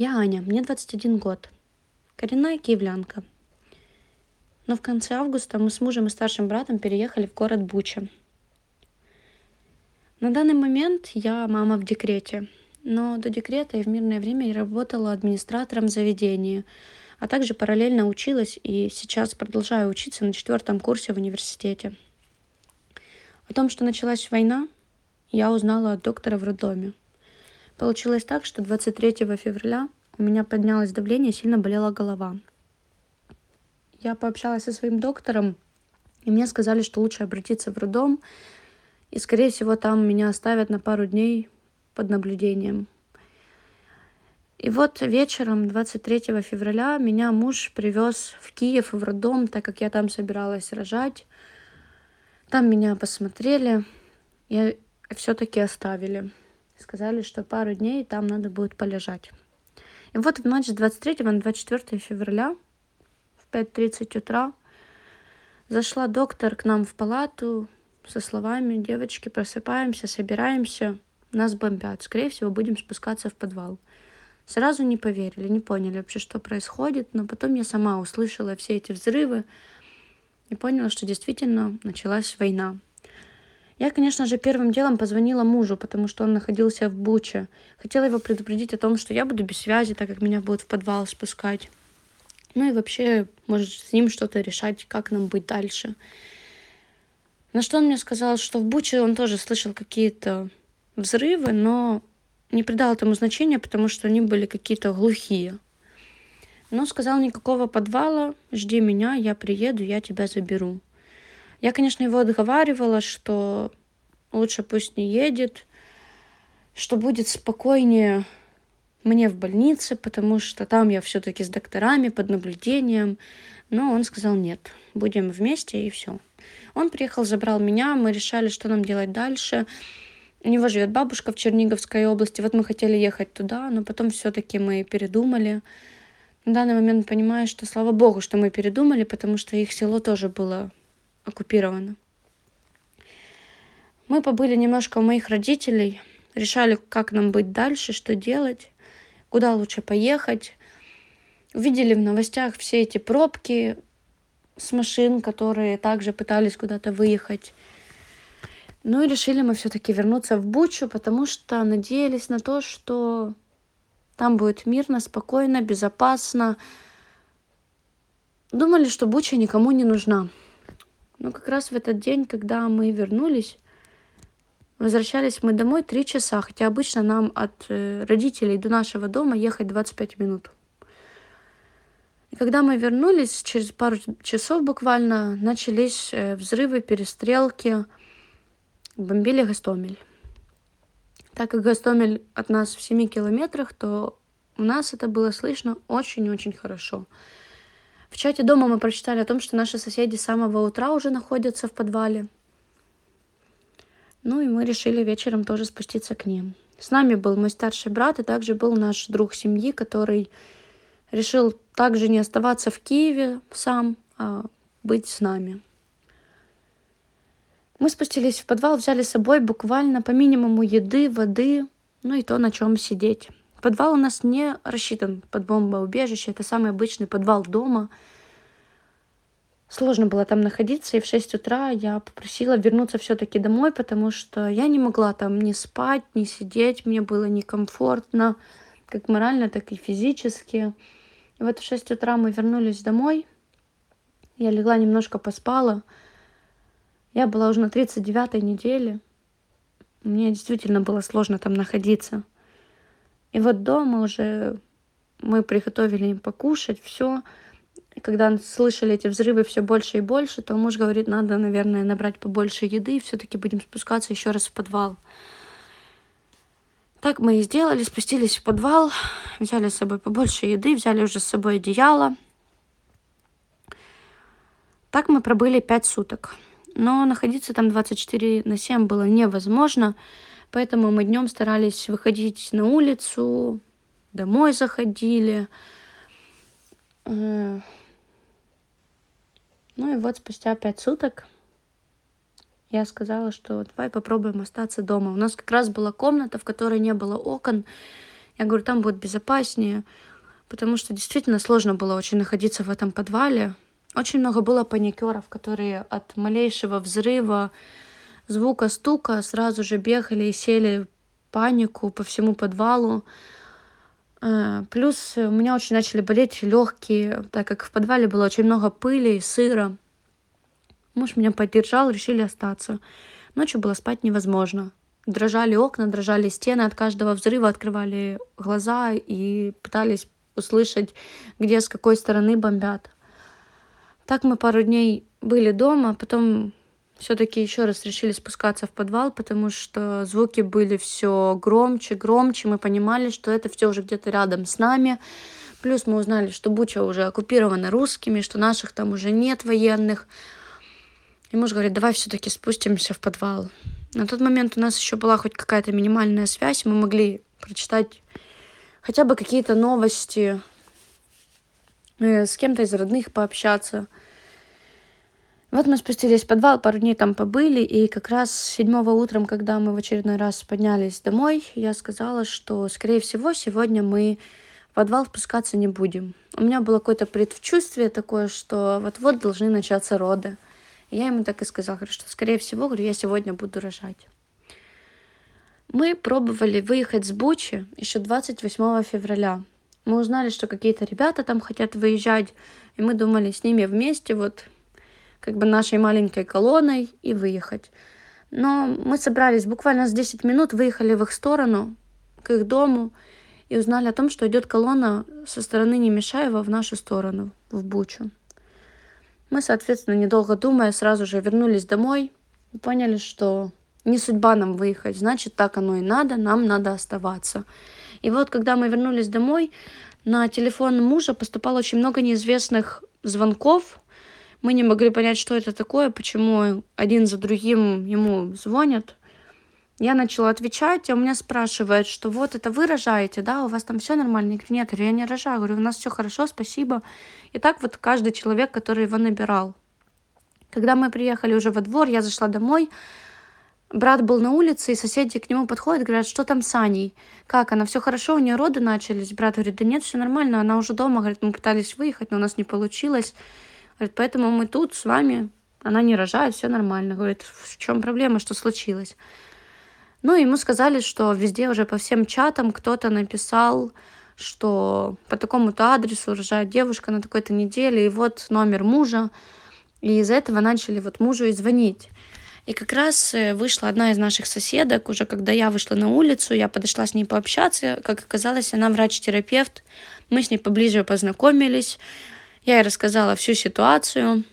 Я Аня, мне 21 год. Коренная киевлянка. Но в конце августа мы с мужем и старшим братом переехали в город Буча. На данный момент я мама в декрете, но до декрета и в мирное время я работала администратором заведения, а также параллельно училась и сейчас продолжаю учиться на четвертом курсе в университете. О том, что началась война, я узнала от доктора в роддоме. Получилось так, что 23 февраля у меня поднялось давление, сильно болела голова. Я пообщалась со своим доктором, и мне сказали, что лучше обратиться в роддом, и, скорее всего, там меня оставят на пару дней под наблюдением. И вот вечером 23 февраля меня муж привез в Киев в роддом, так как я там собиралась рожать. Там меня посмотрели и все-таки оставили. Сказали, что пару дней там надо будет полежать. И вот в ночь с 23 на 24 февраля в 5.30 утра зашла доктор к нам в палату, со словами «Девочки, просыпаемся, собираемся, нас бомбят. Скорее всего, будем спускаться в подвал». Сразу не поверили, не поняли вообще, что происходит, но потом я сама услышала все эти взрывы и поняла, что действительно началась война. Я, конечно же, первым делом позвонила мужу, потому что он находился в Буче. Хотела его предупредить о том, что я буду без связи, так как меня будут в подвал спускать. Ну и вообще, может, с ним что-то решать, как нам быть дальше. На что он мне сказал, что в Буче он тоже слышал какие-то взрывы, но не придал этому значения, потому что они были какие-то глухие. Но сказал, никакого подвала, жди меня, я приеду, я тебя заберу. Я, конечно, его отговаривала, что лучше пусть не едет, что будет спокойнее мне в больнице, потому что там я все-таки с докторами под наблюдением. Но он сказал нет, будем вместе и все. Он приехал, забрал меня, мы решали, что нам делать дальше. У него живет бабушка в Черниговской области. Вот мы хотели ехать туда, но потом все-таки мы передумали. На данный момент понимаю, что слава богу, что мы передумали, потому что их село тоже было оккупировано. Мы побыли немножко у моих родителей, решали, как нам быть дальше, что делать, куда лучше поехать. Увидели в новостях все эти пробки, с машин, которые также пытались куда-то выехать. Ну и решили мы все-таки вернуться в Бучу, потому что надеялись на то, что там будет мирно, спокойно, безопасно. Думали, что Буча никому не нужна. Но как раз в этот день, когда мы вернулись, возвращались мы домой три часа, хотя обычно нам от э, родителей до нашего дома ехать 25 минут. И когда мы вернулись, через пару часов буквально начались э, взрывы, перестрелки, бомбили Гастомель. Так как Гастомель от нас в 7 километрах, то у нас это было слышно очень-очень хорошо. В чате дома мы прочитали о том, что наши соседи с самого утра уже находятся в подвале. Ну и мы решили вечером тоже спуститься к ним. С нами был мой старший брат, и также был наш друг семьи, который решил также не оставаться в Киеве сам, а быть с нами. Мы спустились в подвал, взяли с собой буквально по минимуму еды, воды, ну и то, на чем сидеть. Подвал у нас не рассчитан под бомбоубежище, это самый обычный подвал дома. Сложно было там находиться, и в 6 утра я попросила вернуться все-таки домой, потому что я не могла там ни спать, ни сидеть, мне было некомфортно, как морально, так и физически. И вот в 6 утра мы вернулись домой. Я легла немножко поспала. Я была уже на 39-й неделе. Мне действительно было сложно там находиться. И вот дома уже мы приготовили им покушать, все. Когда слышали эти взрывы все больше и больше, то муж говорит, надо, наверное, набрать побольше еды, и все-таки будем спускаться еще раз в подвал. Так мы и сделали, спустились в подвал, взяли с собой побольше еды, взяли уже с собой одеяло. Так мы пробыли 5 суток. Но находиться там 24 на 7 было невозможно, поэтому мы днем старались выходить на улицу, домой заходили. Ну и вот спустя 5 суток я сказала, что давай попробуем остаться дома. У нас как раз была комната, в которой не было окон, Я говорю, там будет безопаснее, потому что действительно сложно было очень находиться в этом подвале. Очень много было паникеров, которые от малейшего взрыва, звука стука сразу же бегали и сели панику по всему подвалу. Э, плюс у меня очень начали болеть легкие, так как в подвале было очень много пыли и сыра. Муж меня поддержал, решили остаться. Ночью было спать невозможно. Дрожали окна, дрожали стены, от каждого взрыва открывали глаза и пытались услышать, где с какой стороны бомбят. Так мы пару дней были дома, потом все-таки еще раз решили спускаться в подвал, потому что звуки были все громче, громче. Мы понимали, что это все уже где-то рядом с нами. Плюс мы узнали, что Буча уже оккупирована русскими, что наших там уже нет военных. И муж говорит, давай все-таки спустимся в подвал. На тот момент у нас еще была хоть какая-то минимальная связь, мы могли прочитать хотя бы какие-то новости, э, с кем-то из родных пообщаться. Вот мы спустились в подвал, пару дней там побыли, и как раз седьмого утром, когда мы в очередной раз поднялись домой, я сказала, что, скорее всего, сегодня мы в подвал спускаться не будем. У меня было какое-то предчувствие такое, что вот-вот должны начаться роды. И я ему так и сказала, говорю, что, скорее всего, говорю, я сегодня буду рожать. Мы пробовали выехать с Бучи еще 28 февраля. Мы узнали, что какие-то ребята там хотят выезжать, и мы думали с ними вместе вот как бы нашей маленькой колонной и выехать. Но мы собрались буквально с 10 минут, выехали в их сторону, к их дому, и узнали о том, что идет колонна со стороны Немешаева в нашу сторону, в Бучу. Мы, соответственно, недолго думая, сразу же вернулись домой и поняли, что не судьба нам выехать, значит, так оно и надо, нам надо оставаться. И вот, когда мы вернулись домой, на телефон мужа поступало очень много неизвестных звонков. Мы не могли понять, что это такое, почему один за другим ему звонят. Я начала отвечать, а у меня спрашивают, что вот это вы рожаете, да, у вас там все нормально? Я говорю, нет, я не рожаю, говорю, у нас все хорошо, спасибо. И так вот каждый человек, который его набирал. Когда мы приехали уже во двор, я зашла домой, брат был на улице, и соседи к нему подходят, говорят, что там с Аней? Как, она все хорошо, у нее роды начались? Брат говорит, да нет, все нормально, она уже дома, говорит, мы пытались выехать, но у нас не получилось. Говорит, поэтому мы тут с вами, она не рожает, все нормально. Говорит, в чем проблема, что случилось? Ну, ему сказали, что везде уже по всем чатам кто-то написал, что по такому-то адресу рожает девушка на такой-то неделе, и вот номер мужа. И из-за этого начали вот мужу и звонить. И как раз э, вышла одна из наших соседок, уже когда я вышла на улицу, я подошла с ней пообщаться. Как оказалось, она врач-терапевт. Мы с ней поближе познакомились. Я ей рассказала всю ситуацию.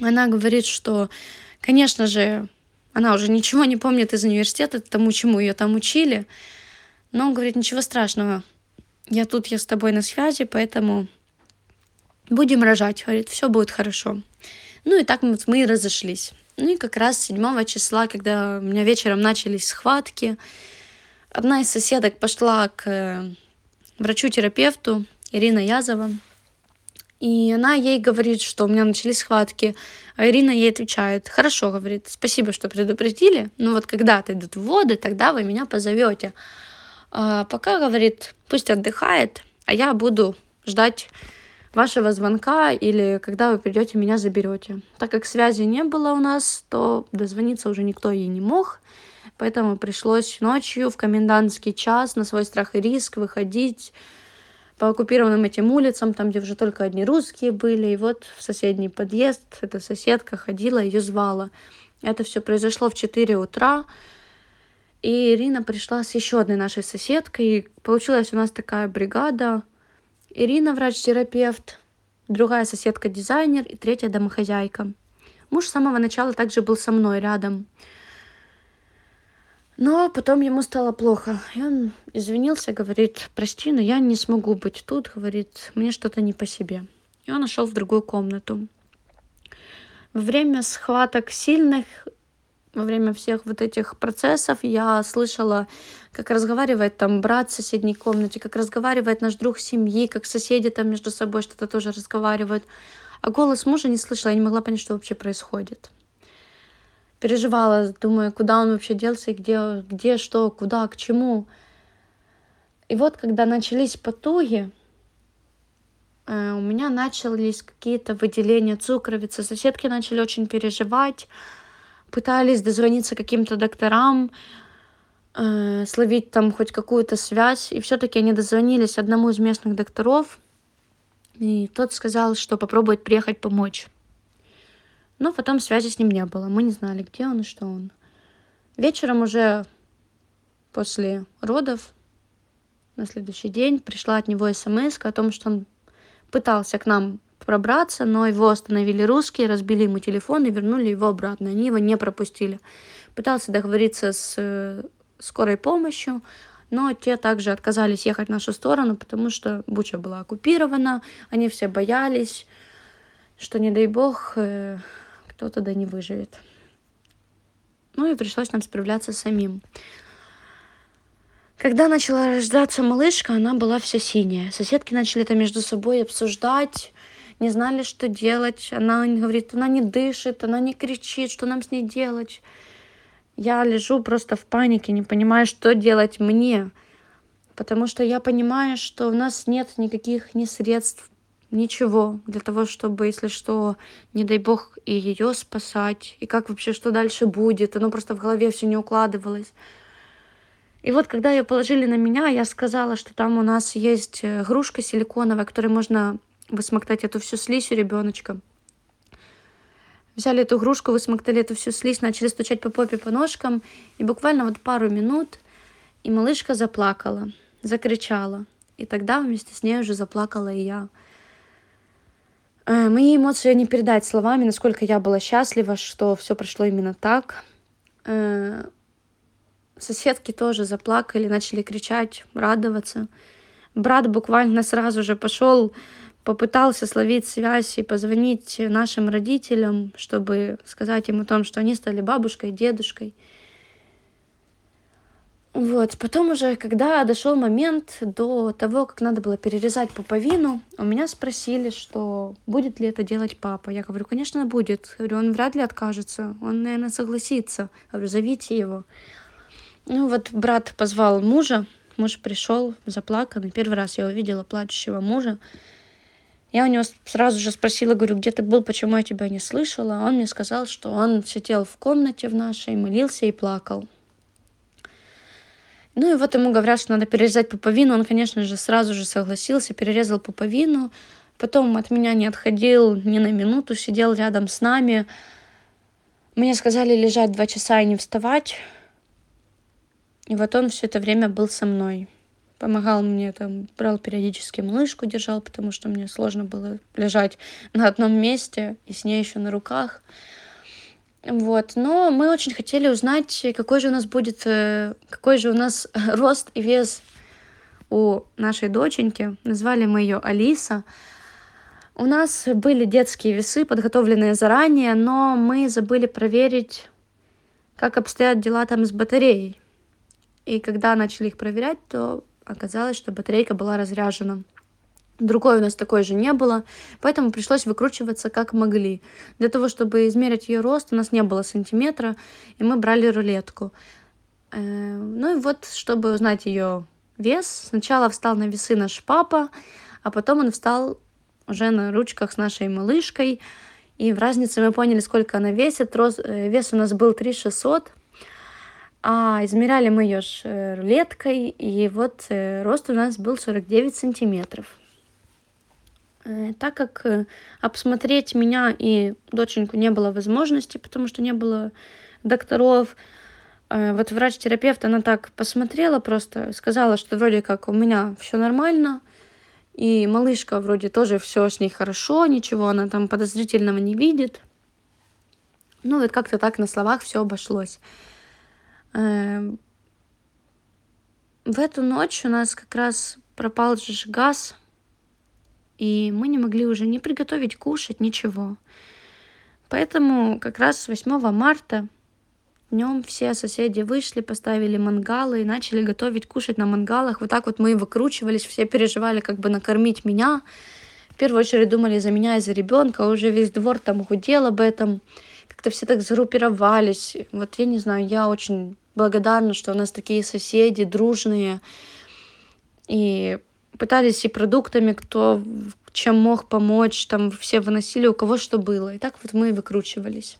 Она говорит, что, конечно же, она уже ничего не помнит из университета, тому, чему ее там учили. Но, говорит, ничего страшного. Я тут, я с тобой на связи, поэтому будем рожать. Говорит, все будет хорошо. Ну и так мы, мы и разошлись. Ну и как раз 7 числа, когда у меня вечером начались схватки, одна из соседок пошла к э, врачу-терапевту Ирина Язова. И она ей говорит, что у меня начались схватки. А Ирина ей отвечает, хорошо, говорит, спасибо, что предупредили, но вот когда отойдут воды, тогда вы меня позовете. А пока, говорит, пусть отдыхает, а я буду ждать вашего звонка или когда вы придете, меня заберете. Так как связи не было у нас, то дозвониться уже никто ей не мог. Поэтому пришлось ночью в комендантский час на свой страх и риск выходить по оккупированным этим улицам, там, где уже только одни русские были. И вот в соседний подъезд эта соседка ходила, ее звала. Это все произошло в 4 утра. И Ирина пришла с еще одной нашей соседкой. И получилась у нас такая бригада. Ирина врач-терапевт, другая соседка дизайнер и третья домохозяйка. Муж с самого начала также был со мной рядом. Но потом ему стало плохо. И он извинился, говорит, прости, но я не смогу быть тут, говорит, мне что-то не по себе. И он ушел в другую комнату. Во время схваток сильных, во время всех вот этих процессов я слышала, как разговаривает там брат в соседней комнате, как разговаривает наш друг семьи, как соседи там между собой что-то тоже разговаривают. А голос мужа не слышала, я не могла понять, что вообще происходит переживала, думаю, куда он вообще делся, где, где, что, куда, к чему. И вот когда начались потуги, э, у меня начались какие-то выделения цукровицы. Соседки начали очень переживать, пытались дозвониться каким-то докторам, э, словить там хоть какую-то связь. И все-таки они дозвонились одному из местных докторов, и тот сказал, что попробует приехать помочь. Но потом связи с ним не было. Мы не знали, где он и что он. Вечером уже после родов на следующий день пришла от него смс о том, что он пытался к нам пробраться, но его остановили русские, разбили ему телефон и вернули его обратно. Они его не пропустили. Пытался договориться с э, скорой помощью, но те также отказались ехать в нашу сторону, потому что Буча была оккупирована, они все боялись, что, не дай бог, э, кто-то да не выживет. Ну и пришлось нам справляться самим. Когда начала рождаться малышка, она была вся синяя. Соседки начали это между собой обсуждать, не знали, что делать. Она говорит, она не дышит, она не кричит, что нам с ней делать. Я лежу просто в панике, не понимаю, что делать мне. Потому что я понимаю, что у нас нет никаких ни средств, ничего для того, чтобы, если что, не дай бог, и ее спасать. И как вообще, что дальше будет. Оно просто в голове все не укладывалось. И вот когда ее положили на меня, я сказала, что там у нас есть э, игрушка силиконовая, которой можно высмоктать эту всю слизь у ребеночка. Взяли эту игрушку, высмоктали эту всю слизь, начали стучать по попе, по ножкам. И буквально вот пару минут, и малышка заплакала, закричала. И тогда вместе с ней уже заплакала и я. Э, мои эмоции не передать словами, насколько я была счастлива, что все прошло именно так. Э, Соседки тоже заплакали, начали кричать, радоваться. Брат буквально сразу же пошел, попытался словить связь и позвонить нашим родителям, чтобы сказать им о том, что они стали бабушкой, дедушкой. Вот, потом уже, когда дошел момент до того, как надо было перерезать пуповину, у меня спросили, что будет ли это делать папа. Я говорю, конечно, будет. говорю, он вряд ли откажется, он, наверное, согласится. Я говорю, зовите его. Ну вот брат позвал мужа, муж пришел заплаканный. Первый раз я увидела плачущего мужа. Я у него сразу же спросила, говорю, где ты был, почему я тебя не слышала. Он мне сказал, что он сидел в комнате в нашей, молился и плакал. Ну и вот ему говорят, что надо перерезать пуповину. Он, конечно же, сразу же согласился, перерезал пуповину. Потом от меня не отходил ни на минуту, сидел рядом с нами. Мне сказали лежать два часа и не вставать. И вот он все это время был со мной. Помогал мне, там, брал периодически малышку, держал, потому что мне сложно было лежать на одном месте и с ней еще на руках. Вот. Но мы очень хотели узнать, какой же у нас будет, э, какой же у нас рост и вес у нашей доченьки. Назвали мы ее Алиса. У нас были детские весы, подготовленные заранее, но мы забыли проверить, как обстоят дела там с батареей. И когда начали их проверять, то оказалось, что батарейка была разряжена. Другой у нас такой же не было, поэтому пришлось выкручиваться как могли. Для того, чтобы измерить ее рост, у нас не было сантиметра, и мы брали рулетку. Э, ну и вот, чтобы узнать ее вес, сначала встал на весы наш папа, а потом он встал уже на ручках с нашей малышкой, и в разнице мы поняли, сколько она весит. Э, вес у нас был 3600, а измеряли мы ее э, рулеткой, и вот рост у нас был 49 сантиметров. Э, так как обсмотреть меня и доченьку не было возможности, потому что не было докторов, вот врач-терапевт, она так посмотрела просто, сказала, что вроде как у меня все нормально, и малышка вроде тоже все с ней хорошо, ничего она там подозрительного не видит. Ну вот как-то так на словах все обошлось. Эм, в эту ночь у нас как раз пропал же газ, и мы не могли уже не приготовить кушать, ничего. Поэтому как раз 8 марта днем все соседи вышли, поставили мангалы и начали готовить, кушать на мангалах. Вот так вот мы выкручивались, все переживали, как бы накормить меня. В первую очередь думали за меня и за ребенка, уже весь двор там гудел об этом. Как-то все так зарупировались. Вот я не знаю, я очень благодарна, что у нас такие соседи дружные. И пытались и продуктами, кто чем мог помочь, там все выносили, у кого что было. И так вот мы выкручивались.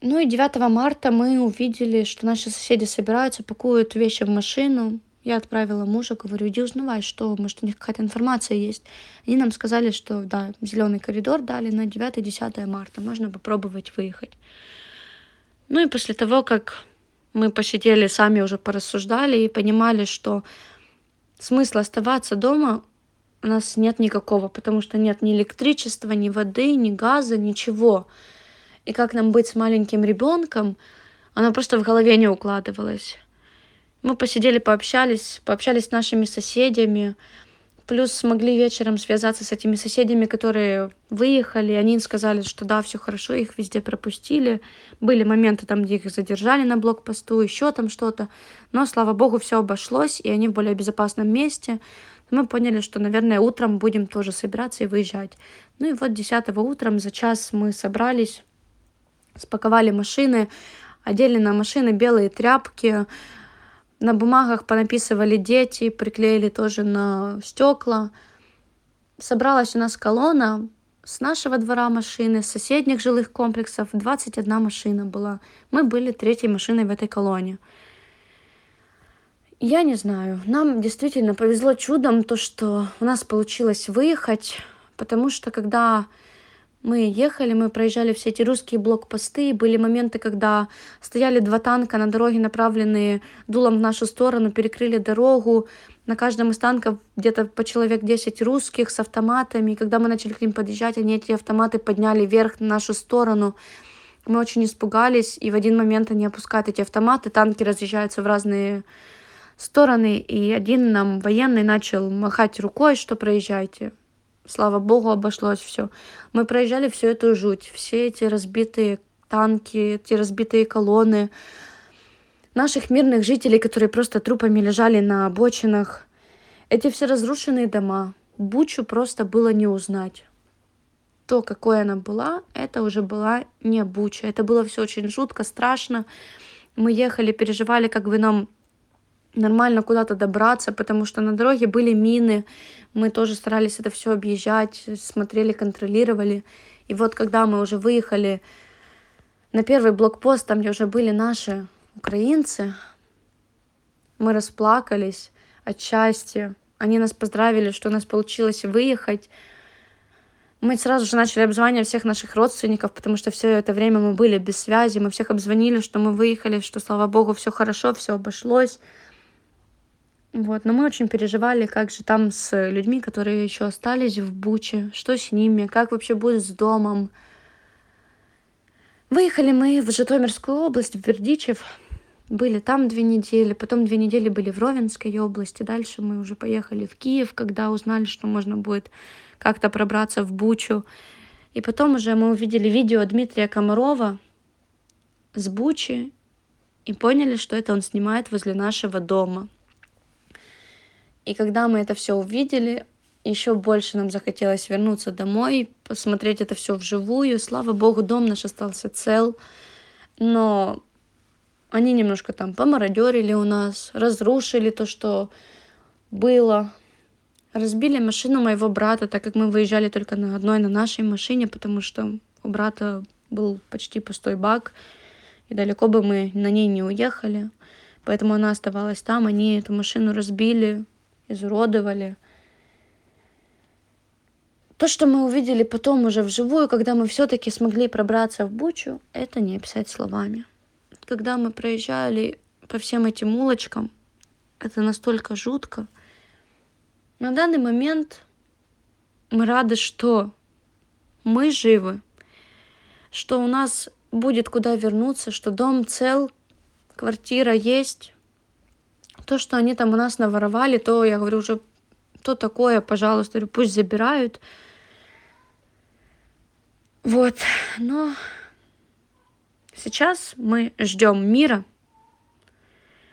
Ну и 9 марта мы увидели, что наши соседи собираются, пакуют вещи в машину. Я отправила мужа, говорю, иди узнавай, что, может, у них какая-то информация есть. Они нам сказали, что, да, зеленый коридор дали на 9-10 марта, можно попробовать выехать. Ну и после того, как мы посидели, сами уже порассуждали и понимали, что смысла оставаться дома у нас нет никакого, потому что нет ни электричества, ни воды, ни газа, ничего. И как нам быть с маленьким ребенком, оно просто в голове не укладывалось. Мы посидели, пообщались, пообщались с нашими соседями, плюс смогли вечером связаться с этими соседями, которые выехали. Они сказали, что да, все хорошо, их везде пропустили. Были моменты там, где их задержали на блокпосту, еще там что-то. Но, слава богу, все обошлось, и они в более безопасном месте мы поняли, что, наверное, утром будем тоже собираться и выезжать. Ну и вот 10 утром за час мы собрались, спаковали машины, одели на машины белые тряпки, на бумагах понаписывали дети, приклеили тоже на стекла. Собралась у нас колонна с нашего двора машины, с соседних жилых комплексов. 21 машина была. Мы были третьей машиной в этой колонне. Я не знаю. Нам действительно повезло чудом то, что у нас получилось выехать, потому что когда мы ехали, мы проезжали все эти русские блокпосты, были моменты, когда стояли два танка на дороге, направленные дулом в нашу сторону, перекрыли дорогу. На каждом из танков где-то по человек 10 русских с автоматами. И когда мы начали к ним подъезжать, они эти автоматы подняли вверх на нашу сторону. Мы очень испугались, и в один момент они опускают эти автоматы, танки разъезжаются в разные стороны, и один нам военный начал махать рукой, что проезжайте. Слава богу, обошлось все. Мы проезжали всю эту жуть, все эти разбитые танки, эти разбитые колонны, наших мирных жителей, которые просто трупами лежали на обочинах, эти все разрушенные дома. Бучу просто было не узнать. То, какой она была, это уже была не Буча. Это было все очень жутко, страшно. Мы ехали, переживали, как бы нам нормально куда-то добраться, потому что на дороге были мины, мы тоже старались это все объезжать, смотрели, контролировали. И вот когда мы уже выехали на первый блокпост, там где уже были наши украинцы, мы расплакались от счастья. Они нас поздравили, что у нас получилось выехать. Мы сразу же начали обзванивать всех наших родственников, потому что все это время мы были без связи. Мы всех обзвонили, что мы выехали, что, слава богу, все хорошо, все обошлось. Вот, но мы очень переживали, как же там с людьми, которые еще остались в Буче, что с ними, как вообще будет с домом. Выехали мы в Житомирскую область, в Бердичев. Были там две недели, потом две недели были в Ровенской области. Дальше мы уже поехали в Киев, когда узнали, что можно будет как-то пробраться в Бучу. И потом уже мы увидели видео Дмитрия Комарова с Бучи и поняли, что это он снимает возле нашего дома. И когда мы это все увидели, еще больше нам захотелось вернуться домой, посмотреть это все вживую. Слава богу, дом наш остался цел. Но они немножко там помародерили у нас, разрушили то, что было. Разбили машину моего брата, так как мы выезжали только на одной, на нашей машине, потому что у брата был почти пустой бак, и далеко бы мы на ней не уехали. Поэтому она оставалась там, они эту машину разбили, изуродовали. То, что мы увидели потом уже вживую, когда мы все-таки смогли пробраться в Бучу, это не описать словами. Когда мы проезжали по всем этим улочкам, это настолько жутко. На данный момент мы рады, что мы живы, что у нас будет куда вернуться, что дом цел, квартира есть, то, что они там у нас наворовали, то я говорю уже, то такое, пожалуйста, пусть забирают. Вот, но сейчас мы ждем мира.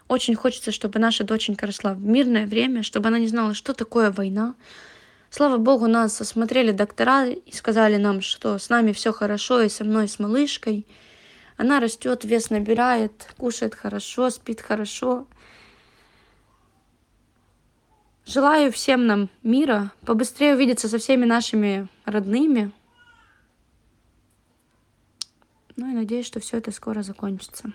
Очень хочется, чтобы наша доченька росла в мирное время, чтобы она не знала, что такое война. Слава богу, нас осмотрели доктора и сказали нам, что с нами все хорошо, и со мной, с малышкой. Она растет, вес набирает, кушает хорошо, спит хорошо. Желаю всем нам мира, побыстрее увидеться со всеми нашими родными. Ну и надеюсь, что все это скоро закончится.